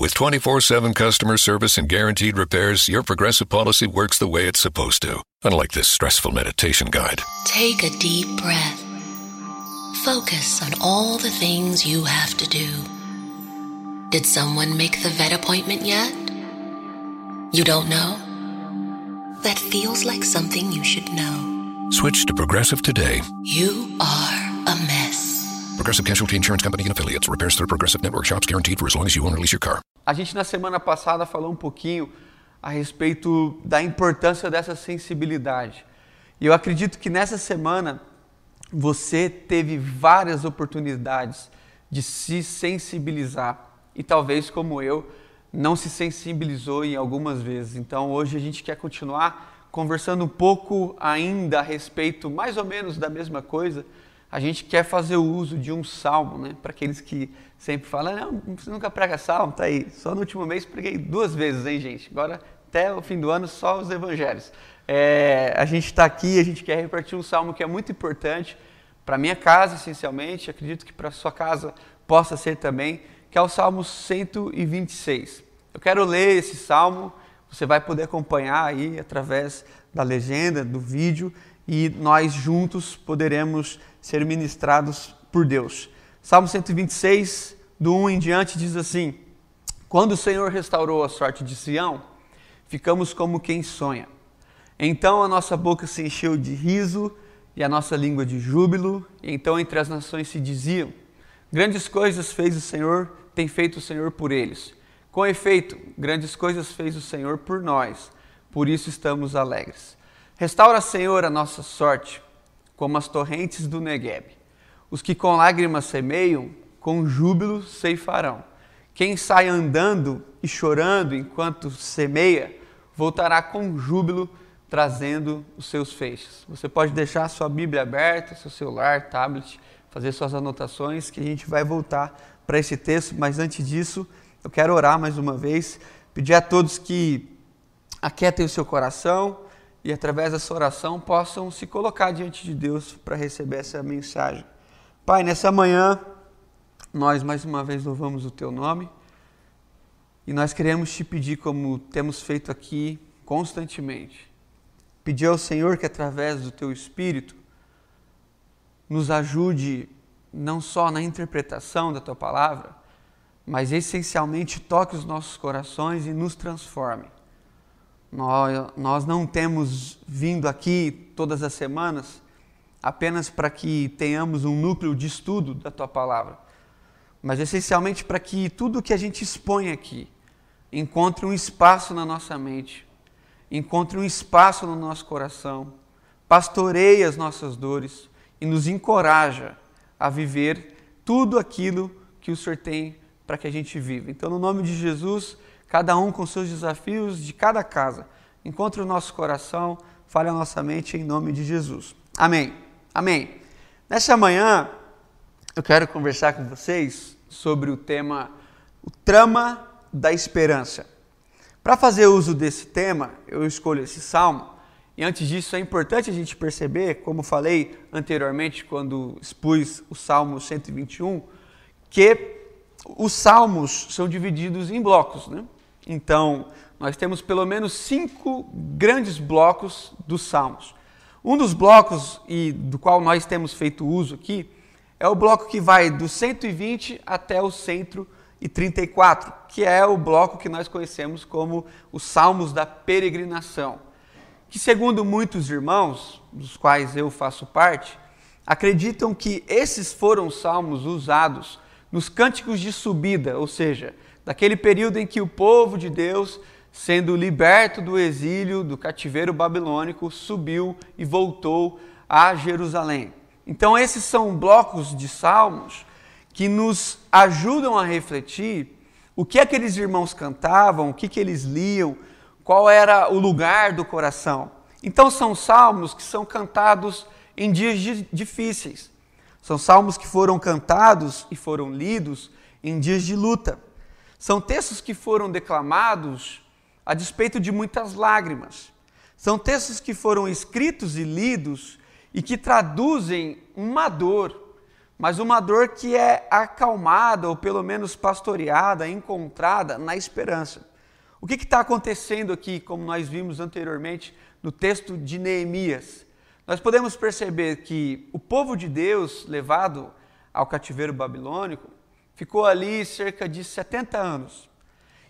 With 24 7 customer service and guaranteed repairs, your progressive policy works the way it's supposed to. Unlike this stressful meditation guide. Take a deep breath. Focus on all the things you have to do. Did someone make the vet appointment yet? You don't know? That feels like something you should know. Switch to Progressive today. You are a mess. Progressive Casualty Insurance Company and affiliates. Repairs through Progressive Network shops guaranteed for as long as you own or lease your car. A gente na semana passada falou um pouquinho a respeito da importância dessa sensibilidade. E eu acredito que nessa semana você teve várias oportunidades de se sensibilizar e talvez como eu não se sensibilizou em algumas vezes. Então hoje a gente quer continuar conversando um pouco ainda a respeito mais ou menos da mesma coisa. A gente quer fazer o uso de um salmo, né? Para aqueles que sempre falam, não, você nunca prega salmo, tá aí. Só no último mês preguei duas vezes, hein, gente? Agora até o fim do ano só os evangelhos. É, a gente está aqui, a gente quer repartir um salmo que é muito importante para minha casa, essencialmente. Acredito que para sua casa possa ser também que é o Salmo 126. Eu quero ler esse salmo, você vai poder acompanhar aí através da legenda, do vídeo, e nós juntos poderemos ser ministrados por Deus. Salmo 126, do 1 em diante, diz assim: Quando o Senhor restaurou a sorte de Sião, ficamos como quem sonha. Então a nossa boca se encheu de riso e a nossa língua de júbilo, e então entre as nações se diziam: Grandes coisas fez o Senhor tem feito o Senhor por eles. Com efeito, grandes coisas fez o Senhor por nós, por isso estamos alegres. Restaura, Senhor, a nossa sorte, como as torrentes do Negueb. Os que com lágrimas semeiam, com júbilo ceifarão. Quem sai andando e chorando enquanto semeia, voltará com júbilo trazendo os seus feixes. Você pode deixar sua Bíblia aberta, seu celular, tablet, fazer suas anotações, que a gente vai voltar para esse texto, mas antes disso, eu quero orar mais uma vez, pedir a todos que aquietem o seu coração e através dessa oração possam se colocar diante de Deus para receber essa mensagem. Pai, nessa manhã, nós mais uma vez louvamos o teu nome e nós queremos te pedir, como temos feito aqui constantemente, pedir ao Senhor que através do teu Espírito nos ajude não só na interpretação da tua palavra, mas essencialmente toque os nossos corações e nos transforme. Nós, nós não temos vindo aqui todas as semanas apenas para que tenhamos um núcleo de estudo da tua palavra, mas essencialmente para que tudo que a gente expõe aqui encontre um espaço na nossa mente, encontre um espaço no nosso coração, pastoreie as nossas dores e nos encoraja a viver tudo aquilo que o Senhor tem para que a gente viva. Então, no nome de Jesus, cada um com seus desafios de cada casa, encontre o nosso coração, fale a nossa mente em nome de Jesus. Amém. Amém. Nesta manhã, eu quero conversar com vocês sobre o tema o trama da esperança. Para fazer uso desse tema, eu escolho esse salmo e antes disso, é importante a gente perceber, como falei anteriormente quando expus o Salmo 121, que os salmos são divididos em blocos. Né? Então, nós temos pelo menos cinco grandes blocos dos salmos. Um dos blocos, e do qual nós temos feito uso aqui, é o bloco que vai do 120 até o 134, que é o bloco que nós conhecemos como os salmos da peregrinação que, segundo muitos irmãos, dos quais eu faço parte, acreditam que esses foram salmos usados nos cânticos de subida, ou seja, daquele período em que o povo de Deus, sendo liberto do exílio, do cativeiro babilônico, subiu e voltou a Jerusalém. Então, esses são blocos de salmos que nos ajudam a refletir o que aqueles irmãos cantavam, o que, que eles liam, qual era o lugar do coração. Então são salmos que são cantados em dias difíceis. São salmos que foram cantados e foram lidos em dias de luta. São textos que foram declamados a despeito de muitas lágrimas. São textos que foram escritos e lidos e que traduzem uma dor mas uma dor que é acalmada ou pelo menos pastoreada, encontrada na esperança. O que está acontecendo aqui, como nós vimos anteriormente no texto de Neemias? Nós podemos perceber que o povo de Deus, levado ao cativeiro babilônico, ficou ali cerca de 70 anos.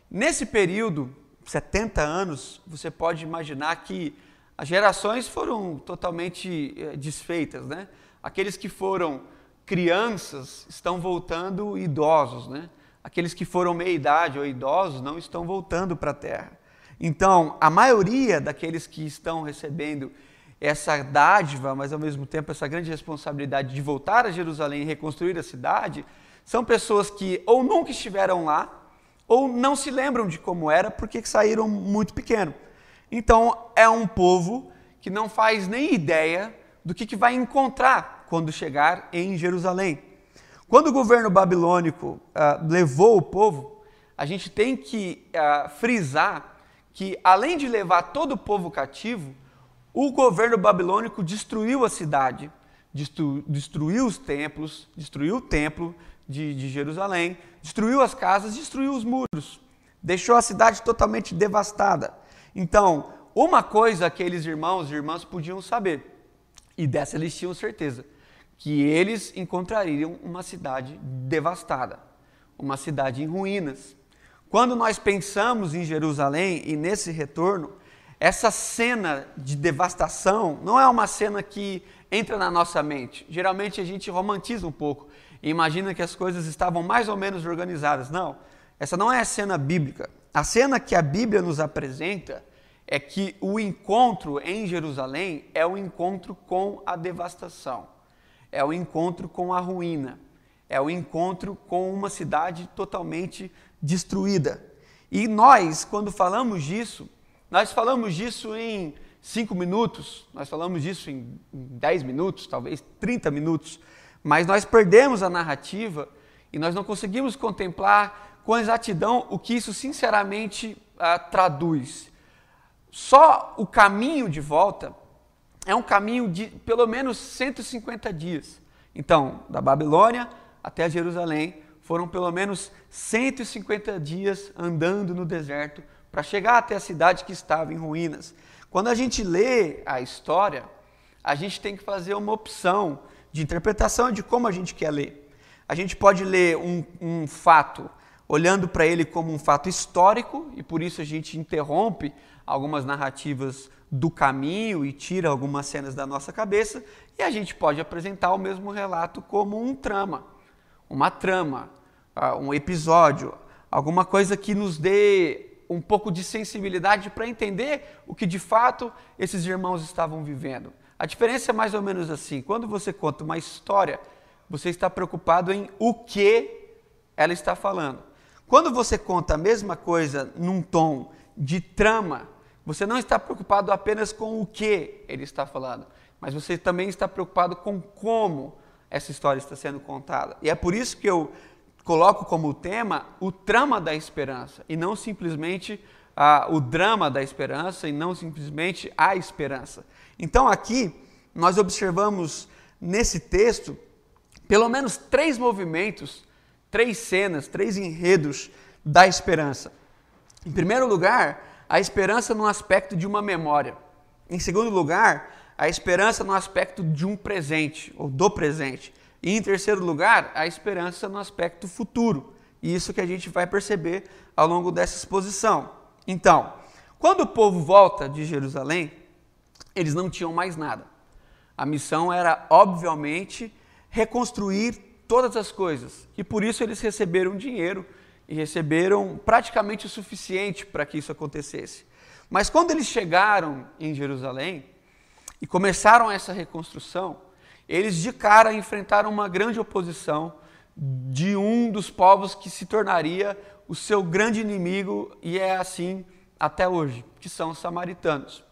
Nesse período, 70 anos, você pode imaginar que as gerações foram totalmente eh, desfeitas, né? Aqueles que foram crianças estão voltando idosos, né? Aqueles que foram meia-idade ou idosos não estão voltando para a terra. Então, a maioria daqueles que estão recebendo essa dádiva, mas ao mesmo tempo essa grande responsabilidade de voltar a Jerusalém e reconstruir a cidade, são pessoas que ou nunca estiveram lá, ou não se lembram de como era porque saíram muito pequeno. Então é um povo que não faz nem ideia do que, que vai encontrar quando chegar em Jerusalém. Quando o governo babilônico uh, levou o povo, a gente tem que uh, frisar que, além de levar todo o povo cativo, o governo babilônico destruiu a cidade, destru, destruiu os templos, destruiu o templo de, de Jerusalém, destruiu as casas, destruiu os muros, deixou a cidade totalmente devastada. Então, uma coisa aqueles irmãos e irmãs podiam saber, e dessa eles tinham certeza, que eles encontrariam uma cidade devastada, uma cidade em ruínas. Quando nós pensamos em Jerusalém e nesse retorno, essa cena de devastação não é uma cena que entra na nossa mente. Geralmente a gente romantiza um pouco e imagina que as coisas estavam mais ou menos organizadas. Não, essa não é a cena bíblica. A cena que a Bíblia nos apresenta é que o encontro em Jerusalém é o encontro com a devastação, é o encontro com a ruína, é o encontro com uma cidade totalmente destruída. E nós, quando falamos disso, nós falamos disso em cinco minutos, nós falamos disso em dez minutos, talvez 30 minutos, mas nós perdemos a narrativa e nós não conseguimos contemplar com exatidão o que isso sinceramente uh, traduz. Só o caminho de volta é um caminho de pelo menos 150 dias. Então, da Babilônia até Jerusalém foram pelo menos 150 dias andando no deserto para chegar até a cidade que estava em ruínas. Quando a gente lê a história, a gente tem que fazer uma opção de interpretação de como a gente quer ler. A gente pode ler um, um fato olhando para ele como um fato histórico, e por isso a gente interrompe algumas narrativas do caminho e tira algumas cenas da nossa cabeça, e a gente pode apresentar o mesmo relato como um trama, uma trama, ah, um episódio, alguma coisa que nos dê um pouco de sensibilidade para entender o que de fato esses irmãos estavam vivendo. A diferença é mais ou menos assim: quando você conta uma história, você está preocupado em o que ela está falando. Quando você conta a mesma coisa num tom de trama, você não está preocupado apenas com o que ele está falando, mas você também está preocupado com como essa história está sendo contada. E é por isso que eu coloco como tema o trama da esperança e não simplesmente o drama da esperança e não simplesmente a esperança. Então aqui nós observamos nesse texto pelo menos três movimentos, três cenas, três enredos da esperança. Em primeiro lugar, a esperança no aspecto de uma memória. Em segundo lugar, a esperança no aspecto de um presente, ou do presente. E em terceiro lugar, a esperança no aspecto futuro. E isso que a gente vai perceber ao longo dessa exposição. Então, quando o povo volta de Jerusalém, eles não tinham mais nada. A missão era, obviamente, reconstruir todas as coisas. E por isso eles receberam dinheiro e receberam praticamente o suficiente para que isso acontecesse. Mas quando eles chegaram em Jerusalém e começaram essa reconstrução, eles de cara enfrentaram uma grande oposição de um dos povos que se tornaria o seu grande inimigo, e é assim até hoje, que são os samaritanos.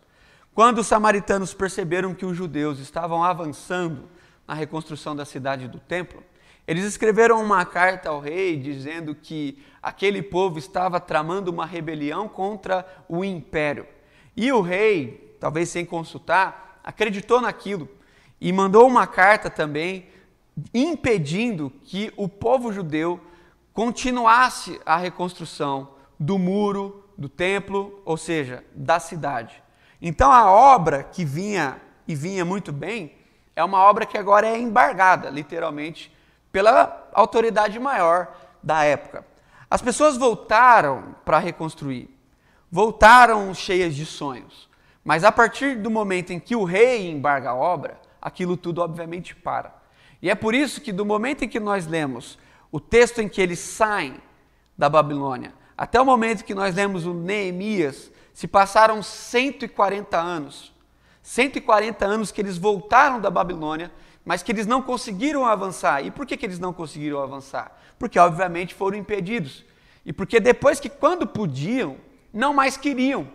Quando os samaritanos perceberam que os judeus estavam avançando na reconstrução da cidade do templo, eles escreveram uma carta ao rei dizendo que aquele povo estava tramando uma rebelião contra o império. E o rei, talvez sem consultar, acreditou naquilo e mandou uma carta também impedindo que o povo judeu continuasse a reconstrução do muro, do templo, ou seja, da cidade. Então a obra que vinha e vinha muito bem é uma obra que agora é embargada, literalmente, pela autoridade maior da época. As pessoas voltaram para reconstruir, voltaram cheias de sonhos, mas a partir do momento em que o rei embarga a obra, aquilo tudo obviamente para. E é por isso que do momento em que nós lemos o texto em que eles saem da Babilônia, até o momento que nós lemos o Neemias, se passaram 140 anos. 140 anos que eles voltaram da Babilônia, mas que eles não conseguiram avançar. E por que, que eles não conseguiram avançar? Porque, obviamente, foram impedidos. E porque depois que, quando podiam, não mais queriam.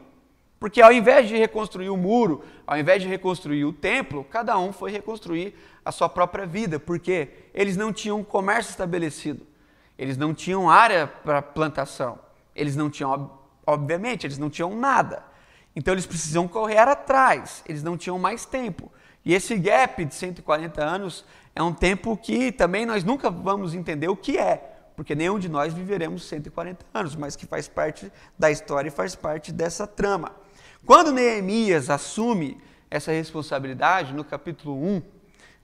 Porque ao invés de reconstruir o muro, ao invés de reconstruir o templo, cada um foi reconstruir a sua própria vida, porque eles não tinham comércio estabelecido, eles não tinham área para plantação, eles não tinham, obviamente, eles não tinham nada. Então eles precisam correr atrás, eles não tinham mais tempo. E esse gap de 140 anos é um tempo que também nós nunca vamos entender o que é, porque nenhum de nós viveremos 140 anos, mas que faz parte da história e faz parte dessa trama. Quando Neemias assume essa responsabilidade, no capítulo 1,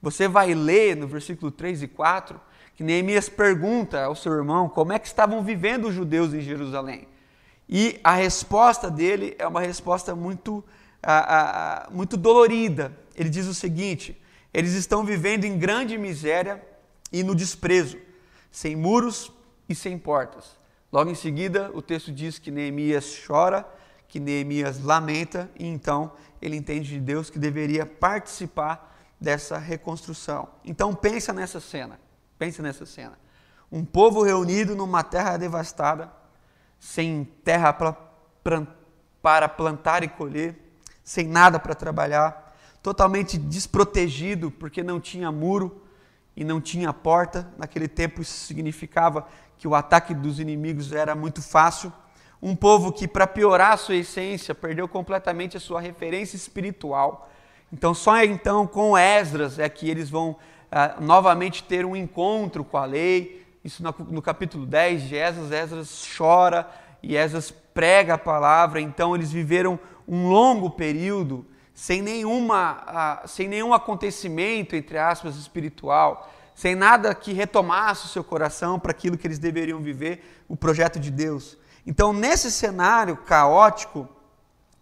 você vai ler no versículo 3 e 4 que Neemias pergunta ao seu irmão como é que estavam vivendo os judeus em Jerusalém. E a resposta dele é uma resposta muito, muito dolorida. Ele diz o seguinte: eles estão vivendo em grande miséria e no desprezo, sem muros e sem portas. Logo em seguida, o texto diz que Neemias chora, que Neemias lamenta, e então ele entende de Deus que deveria participar dessa reconstrução. Então pensa nessa cena, pensa nessa cena. Um povo reunido numa terra devastada, sem terra para plantar e colher, sem nada para trabalhar, totalmente desprotegido porque não tinha muro e não tinha porta. Naquele tempo isso significava que o ataque dos inimigos era muito fácil. Um povo que, para piorar a sua essência, perdeu completamente a sua referência espiritual. Então, só então com Esdras é que eles vão ah, novamente ter um encontro com a lei, isso no, no capítulo 10 de Esdras, Esdras chora e Esdras prega a palavra, então eles viveram um longo período sem, nenhuma, uh, sem nenhum acontecimento, entre aspas, espiritual, sem nada que retomasse o seu coração para aquilo que eles deveriam viver, o projeto de Deus. Então, nesse cenário caótico,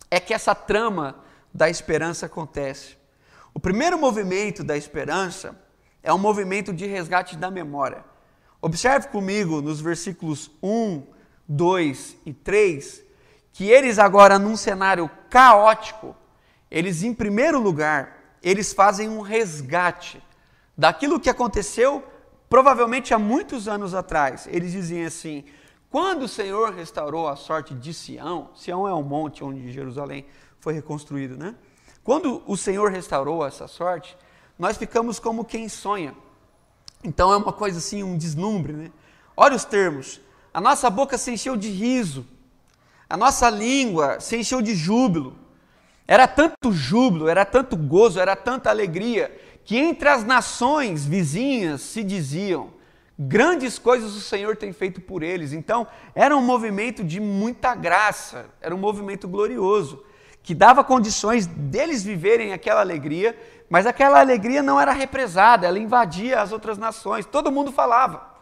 é que essa trama da esperança acontece. O primeiro movimento da esperança é um movimento de resgate da memória. Observe comigo nos versículos 1, 2 e 3 que eles agora num cenário caótico, eles em primeiro lugar, eles fazem um resgate daquilo que aconteceu provavelmente há muitos anos atrás. Eles dizem assim: quando o Senhor restaurou a sorte de Sião, Sião é o monte onde Jerusalém foi reconstruído, né? Quando o Senhor restaurou essa sorte, nós ficamos como quem sonha. Então é uma coisa assim, um deslumbre, né? Olha os termos. A nossa boca se encheu de riso, a nossa língua se encheu de júbilo. Era tanto júbilo, era tanto gozo, era tanta alegria, que entre as nações vizinhas se diziam: grandes coisas o Senhor tem feito por eles. Então, era um movimento de muita graça, era um movimento glorioso, que dava condições deles viverem aquela alegria, mas aquela alegria não era represada, ela invadia as outras nações. Todo mundo falava.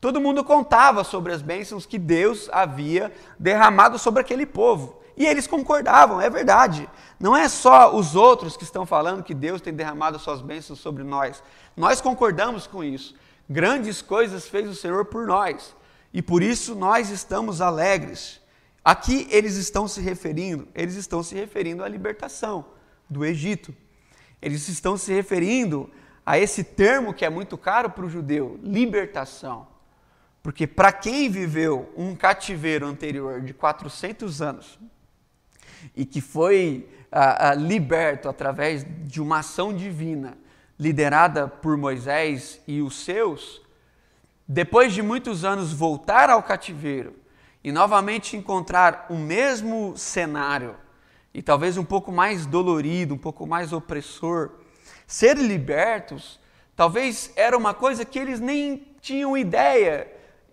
Todo mundo contava sobre as bênçãos que Deus havia derramado sobre aquele povo. E eles concordavam, é verdade. Não é só os outros que estão falando que Deus tem derramado suas bênçãos sobre nós. Nós concordamos com isso. Grandes coisas fez o Senhor por nós. E por isso nós estamos alegres. Aqui eles estão se referindo, eles estão se referindo à libertação do Egito. Eles estão se referindo a esse termo que é muito caro para o judeu, libertação. Porque para quem viveu um cativeiro anterior de 400 anos e que foi ah, ah, liberto através de uma ação divina liderada por Moisés e os seus, depois de muitos anos voltar ao cativeiro e novamente encontrar o mesmo cenário, e talvez um pouco mais dolorido, um pouco mais opressor, ser libertos Talvez era uma coisa que eles nem tinham ideia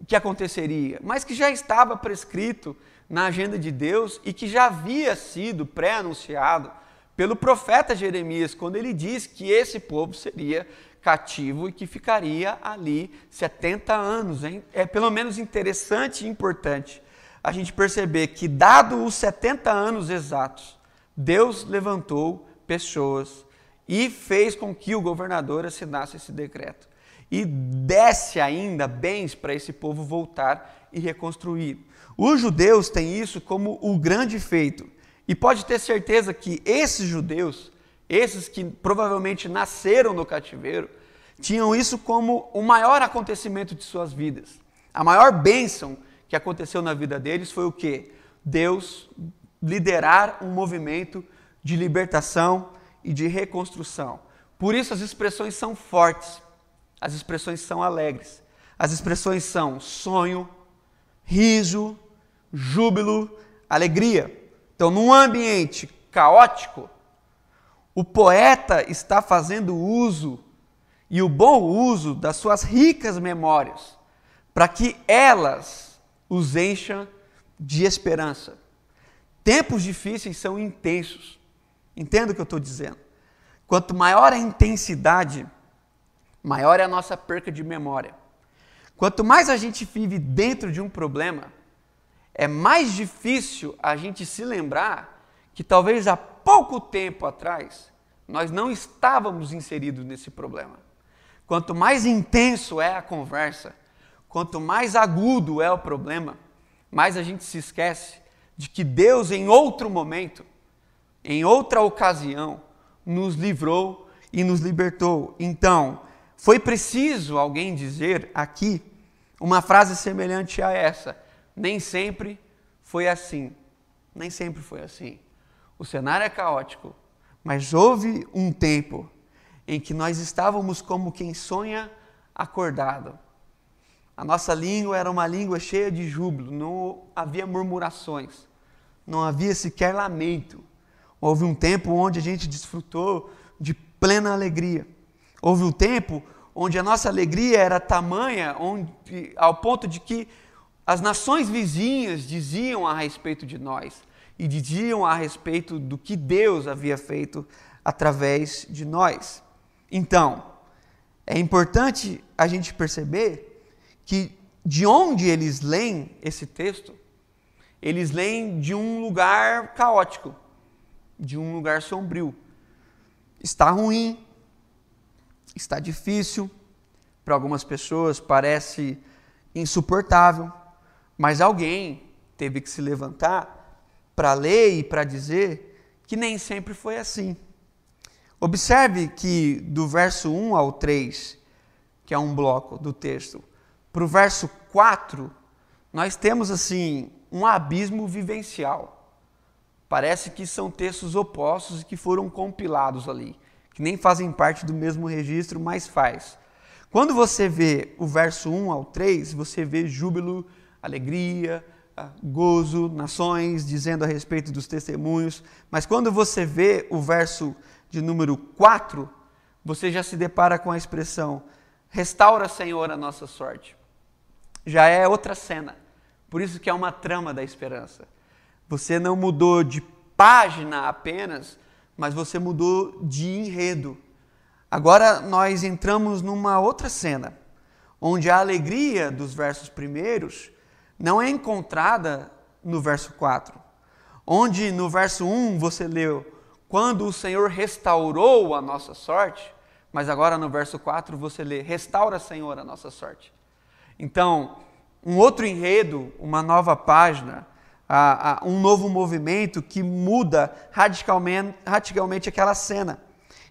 que aconteceria, mas que já estava prescrito na agenda de Deus e que já havia sido pré-anunciado pelo profeta Jeremias, quando ele diz que esse povo seria cativo e que ficaria ali 70 anos. Hein? É pelo menos interessante e importante a gente perceber que, dado os 70 anos exatos, Deus levantou pessoas e fez com que o governador assinasse esse decreto. E desse ainda bens para esse povo voltar e reconstruir. Os judeus têm isso como o grande feito. E pode ter certeza que esses judeus, esses que provavelmente nasceram no cativeiro, tinham isso como o maior acontecimento de suas vidas. A maior bênção que aconteceu na vida deles foi o que? Deus liderar um movimento de libertação e de reconstrução. Por isso as expressões são fortes, as expressões são alegres, as expressões são sonho, riso, júbilo, alegria. Então, num ambiente caótico, o poeta está fazendo uso e o bom uso das suas ricas memórias para que elas os encham de esperança. Tempos difíceis são intensos. Entenda o que eu estou dizendo. Quanto maior a intensidade, maior é a nossa perca de memória. Quanto mais a gente vive dentro de um problema, é mais difícil a gente se lembrar que talvez há pouco tempo atrás nós não estávamos inseridos nesse problema. Quanto mais intenso é a conversa, quanto mais agudo é o problema, mais a gente se esquece de que Deus, em outro momento, em outra ocasião, nos livrou e nos libertou. Então, foi preciso alguém dizer aqui uma frase semelhante a essa nem sempre foi assim. Nem sempre foi assim. O cenário é caótico, mas houve um tempo em que nós estávamos como quem sonha acordado. A nossa língua era uma língua cheia de júbilo, não havia murmurações, não havia sequer lamento. Houve um tempo onde a gente desfrutou de plena alegria. Houve um tempo onde a nossa alegria era tamanha, onde, ao ponto de que as nações vizinhas diziam a respeito de nós e diziam a respeito do que Deus havia feito através de nós. Então, é importante a gente perceber que de onde eles leem esse texto, eles leem de um lugar caótico, de um lugar sombrio. Está ruim, está difícil, para algumas pessoas parece insuportável. Mas alguém teve que se levantar para ler e para dizer que nem sempre foi assim. Observe que do verso 1 ao 3, que é um bloco do texto, para o verso 4, nós temos assim um abismo vivencial. Parece que são textos opostos e que foram compilados ali, que nem fazem parte do mesmo registro, mas faz. Quando você vê o verso 1 ao 3, você vê júbilo alegria, gozo, nações, dizendo a respeito dos testemunhos. Mas quando você vê o verso de número 4, você já se depara com a expressão: restaura, Senhor, a nossa sorte. Já é outra cena. Por isso que é uma trama da esperança. Você não mudou de página apenas, mas você mudou de enredo. Agora nós entramos numa outra cena, onde a alegria dos versos primeiros não é encontrada no verso 4, onde no verso 1 você leu, quando o Senhor restaurou a nossa sorte, mas agora no verso 4 você lê, restaura, Senhor, a nossa sorte. Então, um outro enredo, uma nova página, um novo movimento que muda radicalmente, radicalmente aquela cena.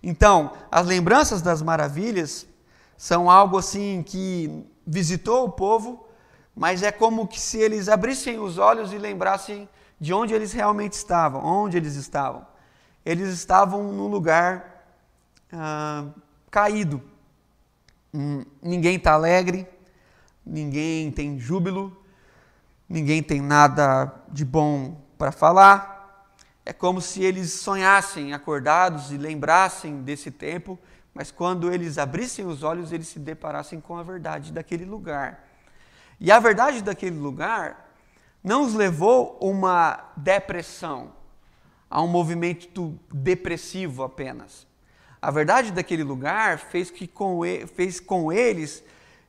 Então, as lembranças das maravilhas são algo assim que visitou o povo, mas é como que se eles abrissem os olhos e lembrassem de onde eles realmente estavam, onde eles estavam. Eles estavam num lugar ah, caído. Hum, ninguém está alegre, ninguém tem júbilo, ninguém tem nada de bom para falar. É como se eles sonhassem acordados e lembrassem desse tempo, mas quando eles abrissem os olhos, eles se deparassem com a verdade daquele lugar. E a verdade daquele lugar não os levou a uma depressão, a um movimento depressivo apenas. A verdade daquele lugar fez, que com, fez com eles,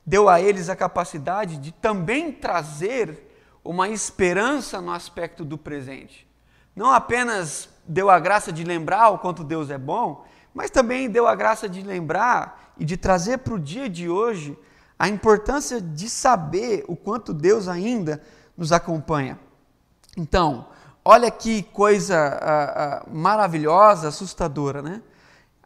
deu a eles a capacidade de também trazer uma esperança no aspecto do presente. Não apenas deu a graça de lembrar o quanto Deus é bom, mas também deu a graça de lembrar e de trazer para o dia de hoje a importância de saber o quanto Deus ainda nos acompanha. Então, olha que coisa ah, ah, maravilhosa, assustadora, né?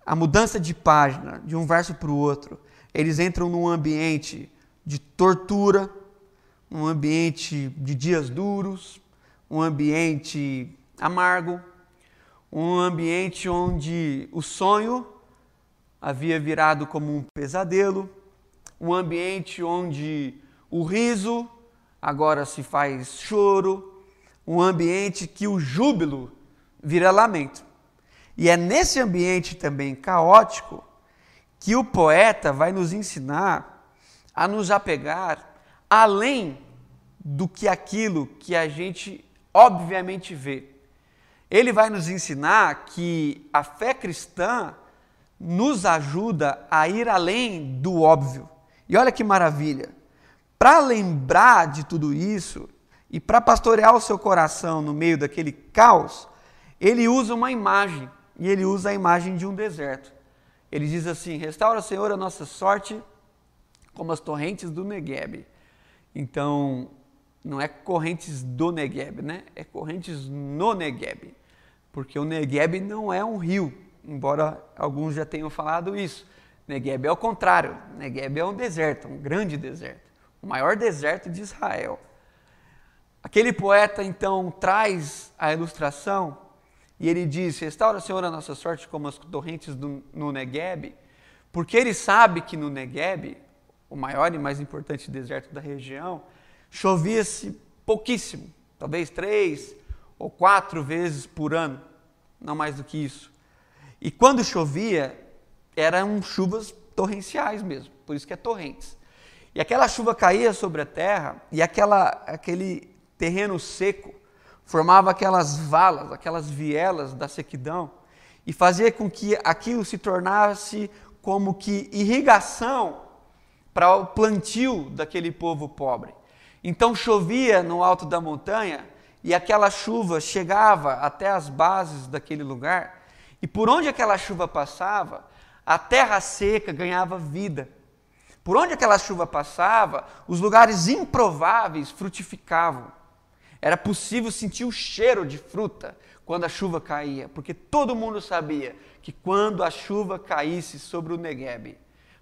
A mudança de página de um verso para o outro. Eles entram num ambiente de tortura, um ambiente de dias duros, um ambiente amargo, um ambiente onde o sonho havia virado como um pesadelo, um ambiente onde o riso agora se faz choro, um ambiente que o júbilo vira lamento. E é nesse ambiente também caótico que o poeta vai nos ensinar a nos apegar além do que aquilo que a gente obviamente vê. Ele vai nos ensinar que a fé cristã nos ajuda a ir além do óbvio. E olha que maravilha! Para lembrar de tudo isso e para pastorear o seu coração no meio daquele caos, ele usa uma imagem, e ele usa a imagem de um deserto. Ele diz assim: Restaura, Senhor, a nossa sorte como as torrentes do Negueb. Então, não é correntes do Negueb, né? É correntes no Negueb porque o Negueb não é um rio, embora alguns já tenham falado isso. Negueb é o contrário, Negueb é um deserto, um grande deserto, o maior deserto de Israel. Aquele poeta então traz a ilustração e ele diz: Restaura, Senhor, a nossa sorte como as torrentes do, no Negueb, porque ele sabe que no Negueb, o maior e mais importante deserto da região, chovia-se pouquíssimo, talvez três, ou quatro vezes por ano, não mais do que isso. E quando chovia, eram chuvas torrenciais mesmo, por isso que é torrentes. E aquela chuva caía sobre a terra e aquela, aquele terreno seco formava aquelas valas, aquelas vielas da sequidão e fazia com que aquilo se tornasse como que irrigação para o plantio daquele povo pobre. Então chovia no alto da montanha e aquela chuva chegava até as bases daquele lugar, e por onde aquela chuva passava, a terra seca ganhava vida. Por onde aquela chuva passava, os lugares improváveis frutificavam. Era possível sentir o cheiro de fruta quando a chuva caía, porque todo mundo sabia que quando a chuva caísse sobre o Negueb,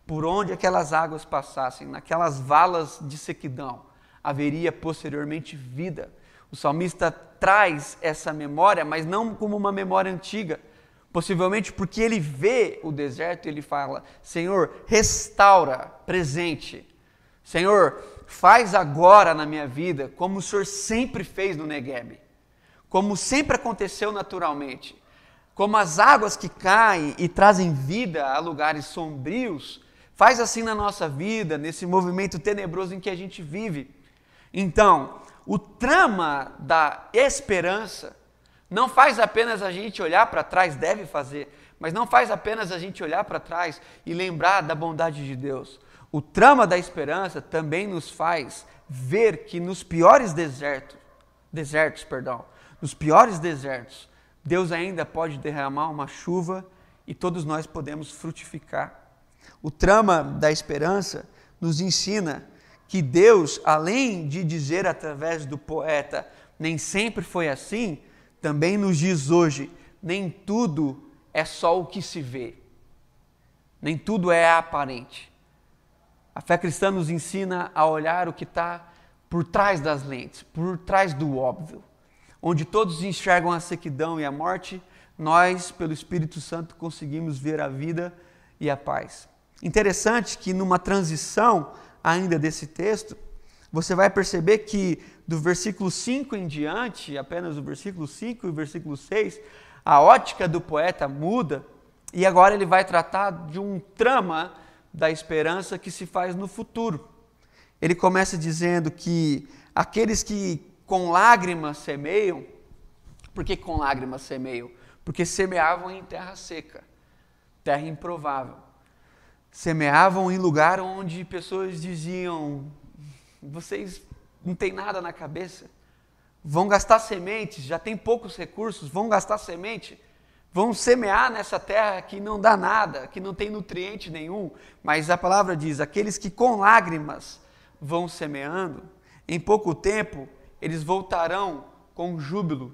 por onde aquelas águas passassem, naquelas valas de sequidão, haveria posteriormente vida o salmista traz essa memória, mas não como uma memória antiga, possivelmente porque ele vê o deserto e ele fala: Senhor, restaura presente. Senhor, faz agora na minha vida como o Senhor sempre fez no Negueb, como sempre aconteceu naturalmente. Como as águas que caem e trazem vida a lugares sombrios, faz assim na nossa vida, nesse movimento tenebroso em que a gente vive. Então, o trama da esperança não faz apenas a gente olhar para trás, deve fazer, mas não faz apenas a gente olhar para trás e lembrar da bondade de Deus. O trama da esperança também nos faz ver que nos piores desertos, desertos, perdão, nos piores desertos, Deus ainda pode derramar uma chuva e todos nós podemos frutificar. O trama da esperança nos ensina que Deus, além de dizer através do poeta, nem sempre foi assim, também nos diz hoje, nem tudo é só o que se vê, nem tudo é aparente. A fé cristã nos ensina a olhar o que está por trás das lentes, por trás do óbvio. Onde todos enxergam a sequidão e a morte, nós, pelo Espírito Santo, conseguimos ver a vida e a paz. Interessante que numa transição ainda desse texto, você vai perceber que do versículo 5 em diante, apenas o versículo 5 e o versículo 6, a ótica do poeta muda E agora ele vai tratar de um trama da esperança que se faz no futuro. Ele começa dizendo que aqueles que com lágrimas semeiam, por que com lágrimas semeiam? Porque semeavam em terra seca, terra improvável. Semeavam em lugar onde pessoas diziam: vocês não têm nada na cabeça, vão gastar sementes, já tem poucos recursos, vão gastar semente vão semear nessa terra que não dá nada, que não tem nutriente nenhum, mas a palavra diz: aqueles que com lágrimas vão semeando, em pouco tempo eles voltarão com júbilo,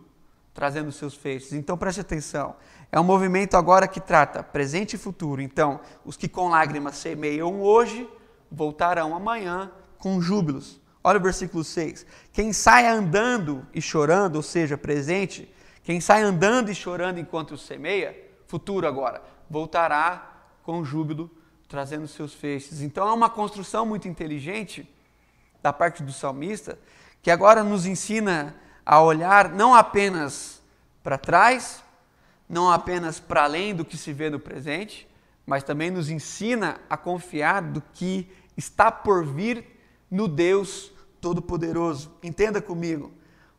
trazendo seus feixes. Então preste atenção. É um movimento agora que trata presente e futuro. Então, os que com lágrimas semeiam hoje, voltarão amanhã com júbilos. Olha o versículo 6. Quem sai andando e chorando, ou seja, presente, quem sai andando e chorando enquanto semeia, futuro agora, voltará com júbilo, trazendo seus feixes. Então é uma construção muito inteligente da parte do salmista, que agora nos ensina a olhar não apenas para trás, não apenas para além do que se vê no presente, mas também nos ensina a confiar do que está por vir no Deus Todo-Poderoso. Entenda comigo.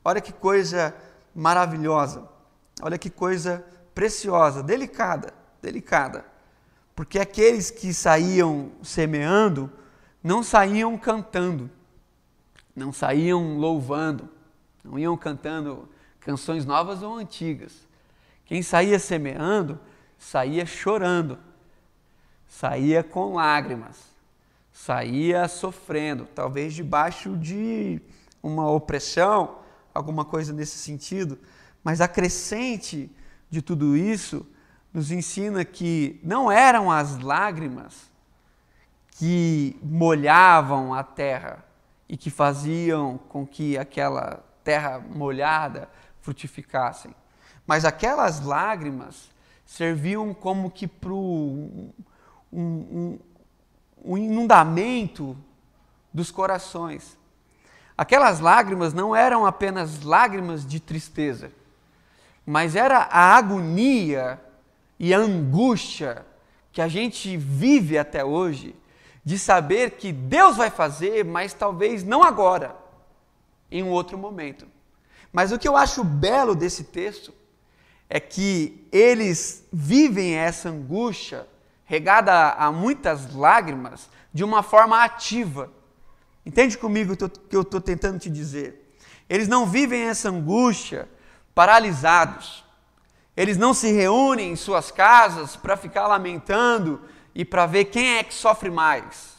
Olha que coisa maravilhosa. Olha que coisa preciosa, delicada, delicada. Porque aqueles que saíam semeando não saíam cantando, não saíam louvando, não iam cantando canções novas ou antigas. Quem saía semeando, saía chorando, saía com lágrimas, saía sofrendo, talvez debaixo de uma opressão, alguma coisa nesse sentido, mas a crescente de tudo isso nos ensina que não eram as lágrimas que molhavam a terra e que faziam com que aquela terra molhada frutificassem, mas aquelas lágrimas serviam como que para um, um, um inundamento dos corações Aquelas lágrimas não eram apenas lágrimas de tristeza, mas era a agonia e a angústia que a gente vive até hoje de saber que Deus vai fazer, mas talvez não agora, em um outro momento. Mas o que eu acho belo desse texto é que eles vivem essa angústia regada a muitas lágrimas de uma forma ativa Entende comigo o que eu estou tentando te dizer? Eles não vivem essa angústia paralisados. Eles não se reúnem em suas casas para ficar lamentando e para ver quem é que sofre mais.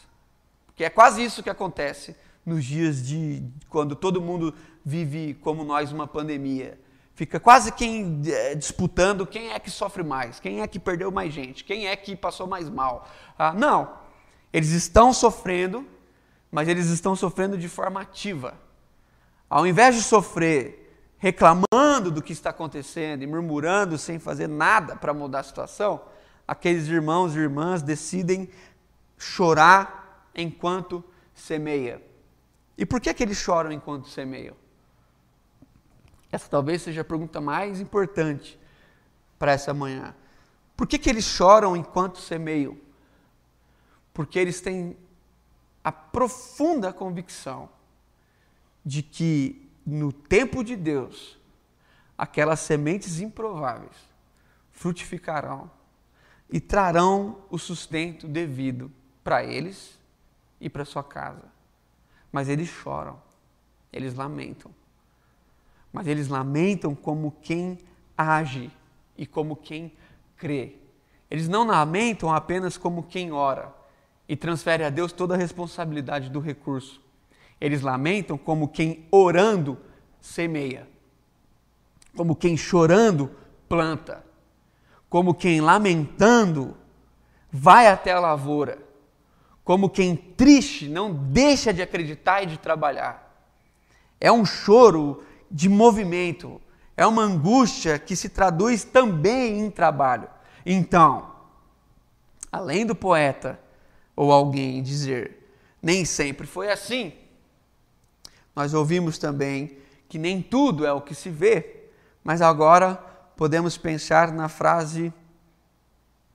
Porque é quase isso que acontece nos dias de quando todo mundo vive como nós uma pandemia. Fica quase quem é, disputando quem é que sofre mais, quem é que perdeu mais gente, quem é que passou mais mal. Ah, não, eles estão sofrendo mas eles estão sofrendo de forma ativa. Ao invés de sofrer reclamando do que está acontecendo e murmurando sem fazer nada para mudar a situação, aqueles irmãos e irmãs decidem chorar enquanto semeia. E por que, que eles choram enquanto semeiam? Essa talvez seja a pergunta mais importante para essa manhã. Por que, que eles choram enquanto semeiam? Porque eles têm a profunda convicção de que no tempo de Deus, aquelas sementes improváveis frutificarão e trarão o sustento devido para eles e para sua casa. Mas eles choram, eles lamentam. Mas eles lamentam como quem age e como quem crê. Eles não lamentam apenas como quem ora, e transfere a Deus toda a responsabilidade do recurso. Eles lamentam como quem orando semeia, como quem chorando planta, como quem lamentando vai até a lavoura, como quem triste não deixa de acreditar e de trabalhar. É um choro de movimento, é uma angústia que se traduz também em trabalho. Então, além do poeta, ou alguém dizer, nem sempre foi assim. Nós ouvimos também que nem tudo é o que se vê, mas agora podemos pensar na frase: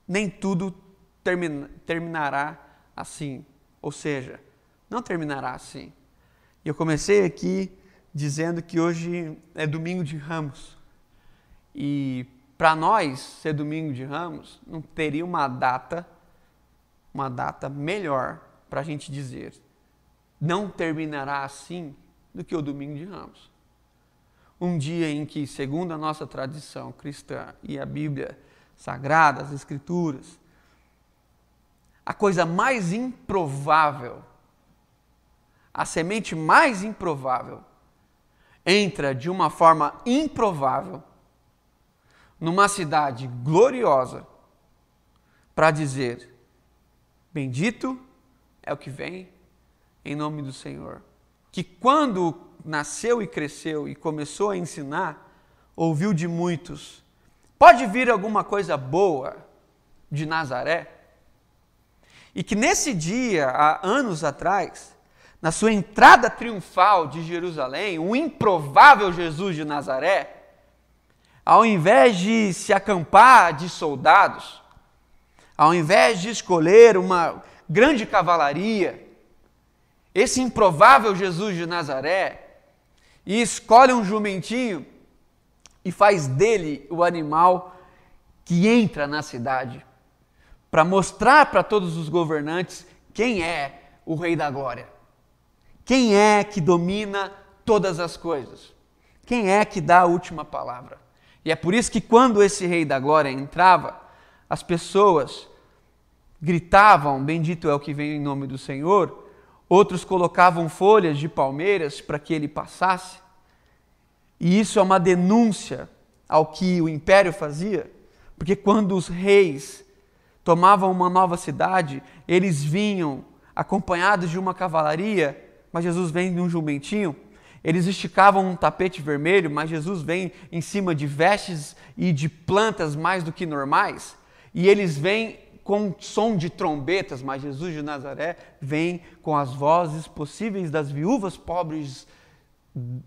nem tudo termina, terminará assim. Ou seja, não terminará assim. E eu comecei aqui dizendo que hoje é domingo de ramos. E para nós ser domingo de ramos, não teria uma data, uma data melhor para a gente dizer. Não terminará assim do que o domingo de ramos. Um dia em que, segundo a nossa tradição cristã e a Bíblia Sagrada, as Escrituras, a coisa mais improvável, a semente mais improvável, entra de uma forma improvável numa cidade gloriosa para dizer: Bendito é o que vem em nome do Senhor. Que quando nasceu e cresceu e começou a ensinar, ouviu de muitos: Pode vir alguma coisa boa de Nazaré? E que nesse dia, há anos atrás, na sua entrada triunfal de Jerusalém, o improvável Jesus de Nazaré, ao invés de se acampar de soldados, ao invés de escolher uma grande cavalaria, esse improvável Jesus de Nazaré, e escolhe um jumentinho e faz dele o animal que entra na cidade, para mostrar para todos os governantes quem é o Rei da Glória. Quem é que domina todas as coisas? Quem é que dá a última palavra? E é por isso que quando esse Rei da Glória entrava, as pessoas gritavam: Bendito é o que vem em nome do Senhor. Outros colocavam folhas de palmeiras para que ele passasse. E isso é uma denúncia ao que o império fazia, porque quando os reis tomavam uma nova cidade, eles vinham acompanhados de uma cavalaria mas Jesus vem num jumentinho. Eles esticavam um tapete vermelho, mas Jesus vem em cima de vestes e de plantas mais do que normais. E eles vêm com som de trombetas, mas Jesus de Nazaré vem com as vozes possíveis das viúvas pobres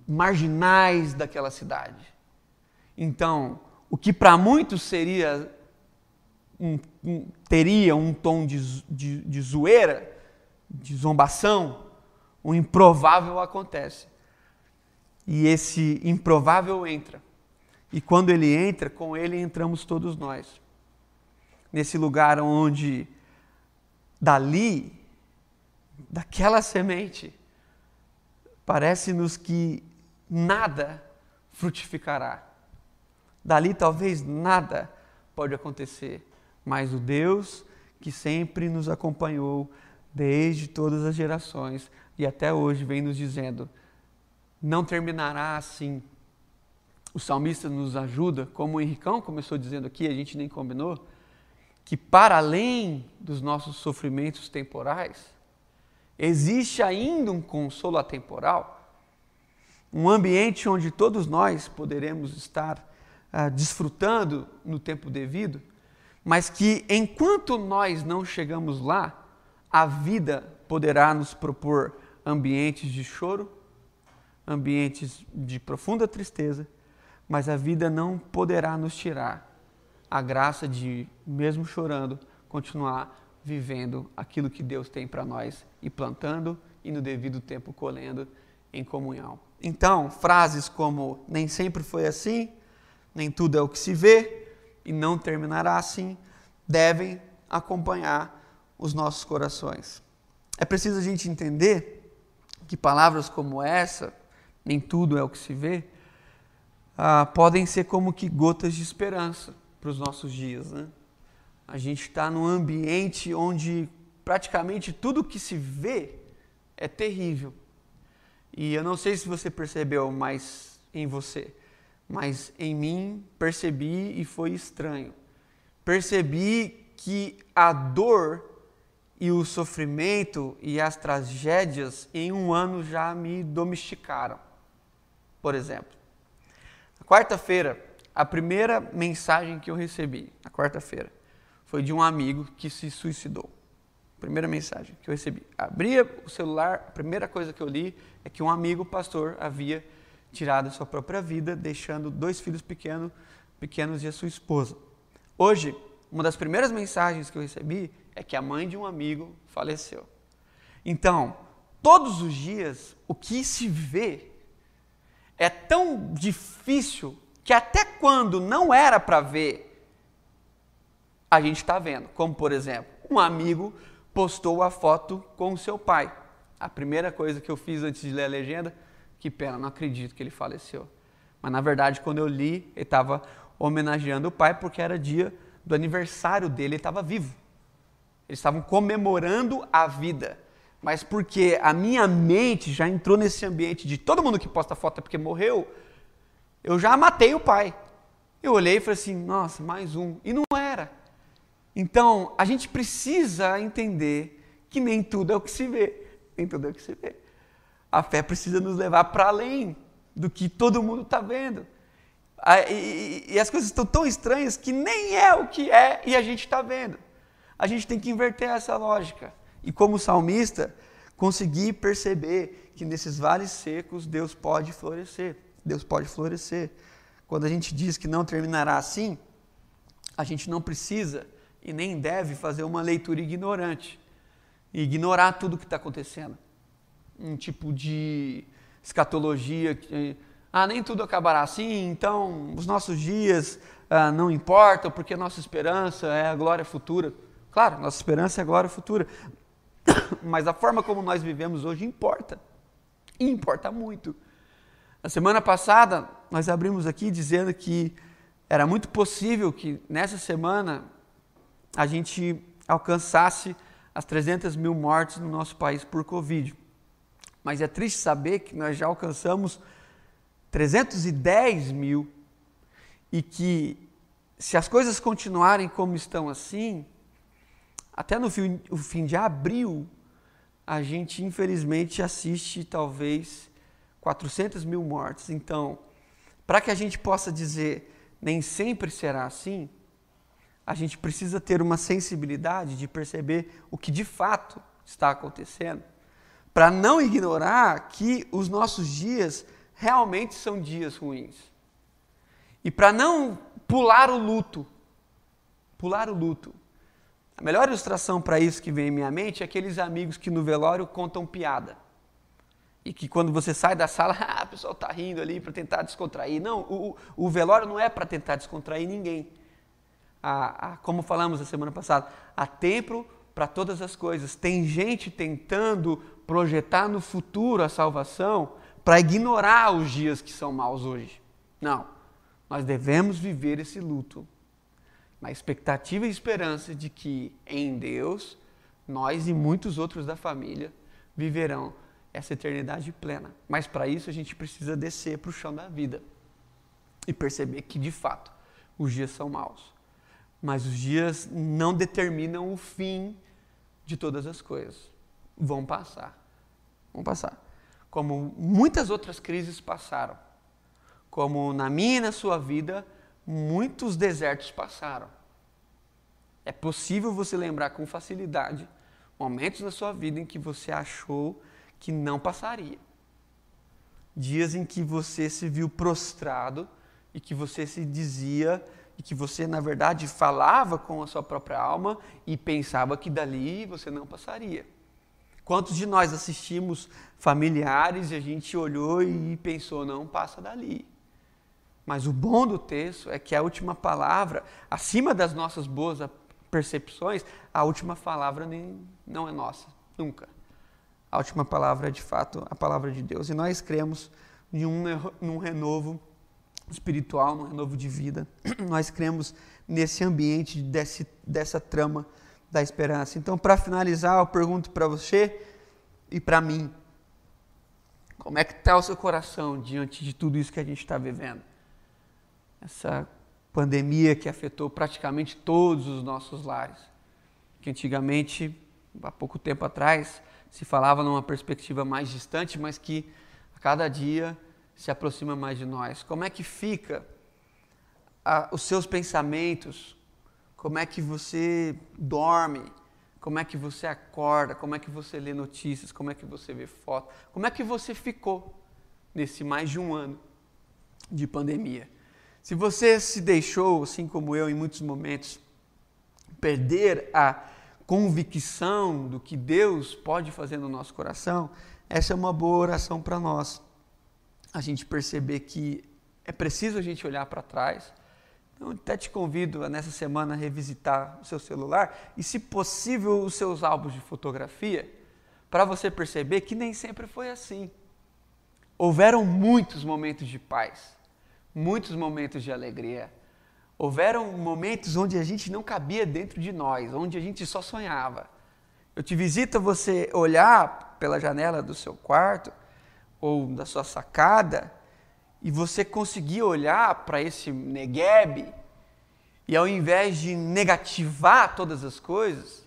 marginais daquela cidade. Então, o que para muitos seria um, um, teria um tom de, de, de zoeira, de zombação, o improvável acontece. E esse improvável entra. E quando ele entra, com ele entramos todos nós. Nesse lugar onde, dali, daquela semente, parece-nos que nada frutificará. Dali talvez nada pode acontecer, mas o Deus que sempre nos acompanhou desde todas as gerações e até hoje vem nos dizendo: não terminará assim. O salmista nos ajuda, como o Henricão começou dizendo aqui, a gente nem combinou, que para além dos nossos sofrimentos temporais, existe ainda um consolo atemporal, um ambiente onde todos nós poderemos estar ah, desfrutando no tempo devido, mas que enquanto nós não chegamos lá, a vida poderá nos propor ambientes de choro, ambientes de profunda tristeza, mas a vida não poderá nos tirar a graça de, mesmo chorando, continuar vivendo aquilo que Deus tem para nós e plantando e no devido tempo colhendo em comunhão. Então, frases como nem sempre foi assim, nem tudo é o que se vê e não terminará assim, devem acompanhar os nossos corações. É preciso a gente entender que palavras como essa, nem tudo é o que se vê, ah, podem ser como que gotas de esperança para os nossos dias. Né? A gente está num ambiente onde praticamente tudo que se vê é terrível. E eu não sei se você percebeu mais em você, mas em mim percebi e foi estranho. Percebi que a dor e o sofrimento e as tragédias em um ano já me domesticaram. Por exemplo, na quarta-feira, a primeira mensagem que eu recebi, na quarta-feira, foi de um amigo que se suicidou. Primeira mensagem que eu recebi. Abria o celular, a primeira coisa que eu li é que um amigo pastor havia tirado a sua própria vida, deixando dois filhos pequenos, pequenos e a sua esposa. Hoje, uma das primeiras mensagens que eu recebi é que a mãe de um amigo faleceu. Então, todos os dias, o que se vê é tão difícil que até quando não era para ver, a gente está vendo. Como, por exemplo, um amigo postou a foto com o seu pai. A primeira coisa que eu fiz antes de ler a legenda, que pena, não acredito que ele faleceu. Mas na verdade, quando eu li, ele estava homenageando o pai porque era dia do aniversário dele, ele estava vivo. Eles estavam comemorando a vida. Mas porque a minha mente já entrou nesse ambiente de todo mundo que posta foto é porque morreu, eu já matei o pai. Eu olhei e falei assim: nossa, mais um. E não era. Então, a gente precisa entender que nem tudo é o que se vê. Nem tudo é o que se vê. A fé precisa nos levar para além do que todo mundo está vendo. E, e, as coisas estão tão estranhas que nem é o que é e a gente está vendo. A gente tem que inverter essa lógica. E como salmista, conseguir perceber que nesses vales secos Deus pode florescer. Deus pode florescer. Quando a gente diz que não terminará assim, a gente não precisa e nem deve fazer uma leitura ignorante e ignorar tudo o que está acontecendo. Um tipo de escatologia que, ah, nem tudo acabará assim, então os nossos dias ah, não importam porque nossa esperança é a glória futura. Claro, nossa esperança é a glória futura, mas a forma como nós vivemos hoje importa, importa muito. Na semana passada, nós abrimos aqui dizendo que era muito possível que nessa semana a gente alcançasse as 300 mil mortes no nosso país por Covid. Mas é triste saber que nós já alcançamos 310 mil e que, se as coisas continuarem como estão assim, até no fim, o fim de abril, a gente infelizmente assiste talvez 400 mil mortes. Então, para que a gente possa dizer nem sempre será assim, a gente precisa ter uma sensibilidade de perceber o que de fato está acontecendo, para não ignorar que os nossos dias realmente são dias ruins. E para não pular o luto, pular o luto. A melhor ilustração para isso que vem em minha mente é aqueles amigos que no velório contam piada. E que quando você sai da sala, ah, o pessoal está rindo ali para tentar descontrair. Não, o, o velório não é para tentar descontrair ninguém a, a, como falamos a semana passada, há tempo para todas as coisas. Tem gente tentando projetar no futuro a salvação para ignorar os dias que são maus hoje. Não. Nós devemos viver esse luto na expectativa e esperança de que em Deus nós e muitos outros da família viverão essa eternidade plena. Mas para isso a gente precisa descer para o chão da vida e perceber que de fato os dias são maus mas os dias não determinam o fim de todas as coisas. Vão passar. Vão passar. Como muitas outras crises passaram. Como na minha e na sua vida, muitos desertos passaram. É possível você lembrar com facilidade momentos na sua vida em que você achou que não passaria. Dias em que você se viu prostrado e que você se dizia e que você, na verdade, falava com a sua própria alma e pensava que dali você não passaria. Quantos de nós assistimos familiares e a gente olhou e pensou, não passa dali. Mas o bom do texto é que a última palavra, acima das nossas boas percepções, a última palavra nem, não é nossa, nunca. A última palavra é de fato a palavra de Deus. E nós cremos em um, num renovo espiritual, no renovo de vida. Nós cremos nesse ambiente, desse, dessa trama da esperança. Então, para finalizar, eu pergunto para você e para mim: como é que está o seu coração diante de tudo isso que a gente está vivendo? Essa pandemia que afetou praticamente todos os nossos lares. Que antigamente, há pouco tempo atrás, se falava numa perspectiva mais distante, mas que a cada dia se aproxima mais de nós? Como é que fica a, os seus pensamentos? Como é que você dorme? Como é que você acorda? Como é que você lê notícias? Como é que você vê fotos? Como é que você ficou nesse mais de um ano de pandemia? Se você se deixou, assim como eu, em muitos momentos, perder a convicção do que Deus pode fazer no nosso coração, essa é uma boa oração para nós. A gente perceber que é preciso a gente olhar para trás. Então, até te convido a, nessa semana a revisitar o seu celular e, se possível, os seus álbuns de fotografia, para você perceber que nem sempre foi assim. Houveram muitos momentos de paz, muitos momentos de alegria. Houveram momentos onde a gente não cabia dentro de nós, onde a gente só sonhava. Eu te visito você olhar pela janela do seu quarto ou da sua sacada e você conseguir olhar para esse Negueb e ao invés de negativar todas as coisas,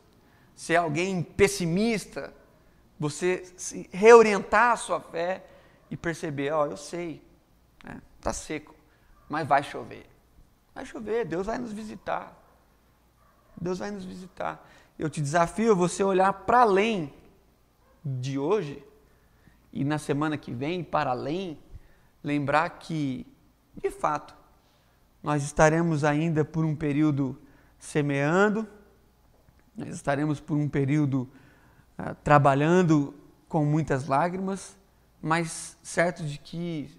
ser alguém pessimista, você reorientar a sua fé e perceber, ó, oh, eu sei, né, tá seco, mas vai chover. Vai chover, Deus vai nos visitar. Deus vai nos visitar. Eu te desafio você olhar para além de hoje e na semana que vem para além lembrar que, de fato, nós estaremos ainda por um período semeando, nós estaremos por um período uh, trabalhando com muitas lágrimas, mas certo de que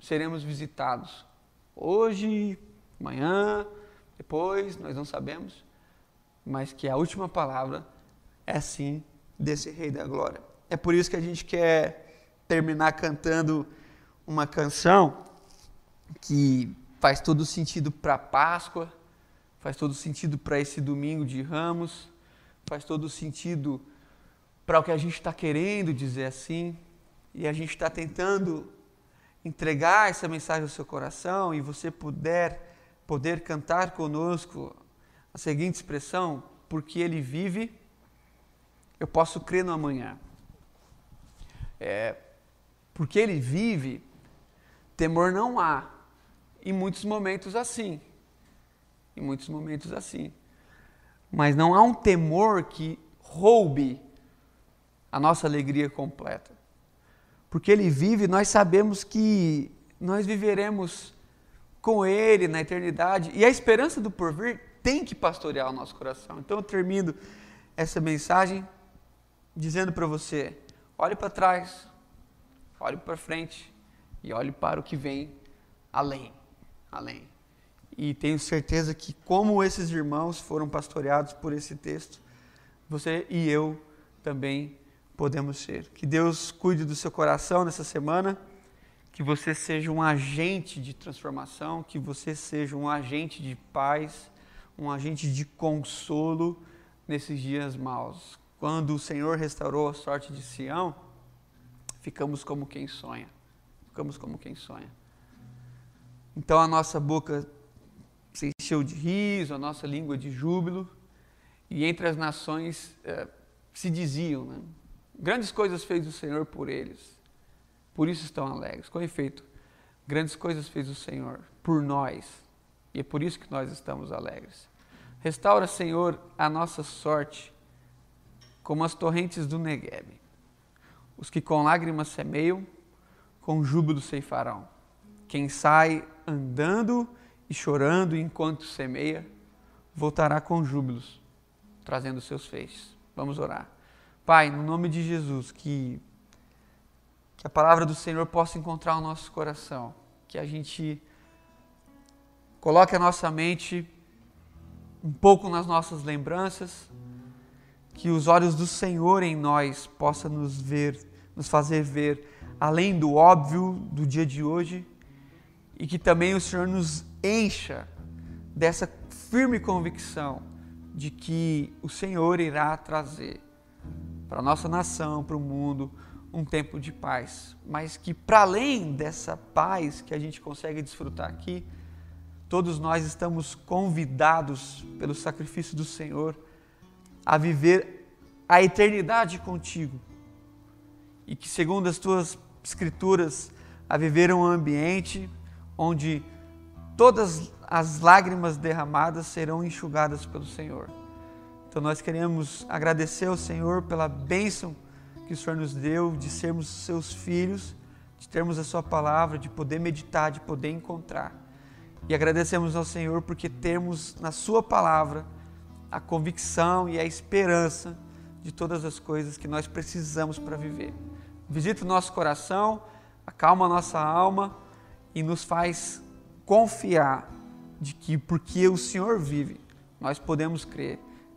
seremos visitados hoje, amanhã, depois, nós não sabemos, mas que a última palavra é sim desse Rei da Glória. É por isso que a gente quer terminar cantando uma canção que faz todo sentido para a Páscoa, faz todo sentido para esse domingo de Ramos, faz todo sentido para o que a gente está querendo dizer assim, e a gente está tentando entregar essa mensagem ao seu coração e você puder poder cantar conosco a seguinte expressão: porque Ele vive, eu posso crer no amanhã. É, porque Ele vive, Temor não há. Em muitos momentos assim. Em muitos momentos assim. Mas não há um temor que roube a nossa alegria completa. Porque ele vive, nós sabemos que nós viveremos com ele na eternidade. E a esperança do porvir tem que pastorear o nosso coração. Então eu termino essa mensagem dizendo para você: olhe para trás, olhe para frente e olhe para o que vem além, além. E tenho certeza que como esses irmãos foram pastoreados por esse texto, você e eu também podemos ser. Que Deus cuide do seu coração nessa semana, que você seja um agente de transformação, que você seja um agente de paz, um agente de consolo nesses dias maus. Quando o Senhor restaurou a sorte de Sião, ficamos como quem sonha ficamos como quem sonha. Então a nossa boca se encheu de riso, a nossa língua de júbilo, e entre as nações é, se diziam: né? Grandes coisas fez o Senhor por eles, por isso estão alegres. Com efeito, grandes coisas fez o Senhor por nós, e é por isso que nós estamos alegres. Restaura, Senhor, a nossa sorte como as torrentes do Negueb. Os que com lágrimas semeiam, com júbilo ceifarão. Quem sai andando e chorando enquanto semeia, voltará com júbilos, trazendo seus feixes. Vamos orar. Pai, no nome de Jesus, que, que a palavra do Senhor possa encontrar o nosso coração, que a gente coloque a nossa mente um pouco nas nossas lembranças, que os olhos do Senhor em nós possam nos ver, nos fazer ver além do óbvio do dia de hoje e que também o Senhor nos encha dessa firme convicção de que o Senhor irá trazer para a nossa nação, para o mundo, um tempo de paz, mas que para além dessa paz que a gente consegue desfrutar aqui, todos nós estamos convidados pelo sacrifício do Senhor a viver a eternidade contigo. E que segundo as tuas Escrituras a viver um ambiente onde todas as lágrimas derramadas serão enxugadas pelo Senhor. Então nós queremos agradecer ao Senhor pela bênção que o Senhor nos deu de sermos seus filhos, de termos a sua palavra, de poder meditar, de poder encontrar. E agradecemos ao Senhor porque temos na sua palavra a convicção e a esperança de todas as coisas que nós precisamos para viver. Visita o nosso coração, acalma a nossa alma e nos faz confiar de que porque o Senhor vive, nós podemos crer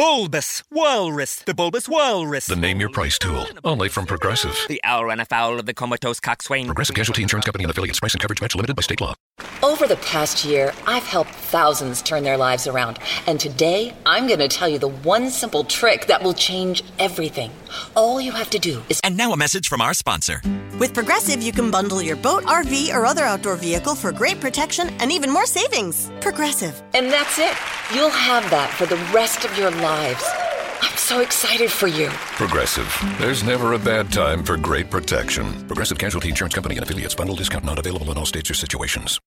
bulbous Walrus, the Bulbous Walrus. The Name Your Price tool, only from Progressive. The owl ran afoul of the comatose coxswain. Progressive Casualty Insurance Company and affiliates. Price and coverage match limited by state law. Over the past year, I've helped thousands turn their lives around. And today, I'm going to tell you the one simple trick that will change everything. All you have to do is. And now a message from our sponsor. With Progressive, you can bundle your boat, RV, or other outdoor vehicle for great protection and even more savings. Progressive. And that's it. You'll have that for the rest of your lives. I'm so excited for you. Progressive. There's never a bad time for great protection. Progressive Casualty Insurance Company and affiliates. Bundle discount not available in all states or situations.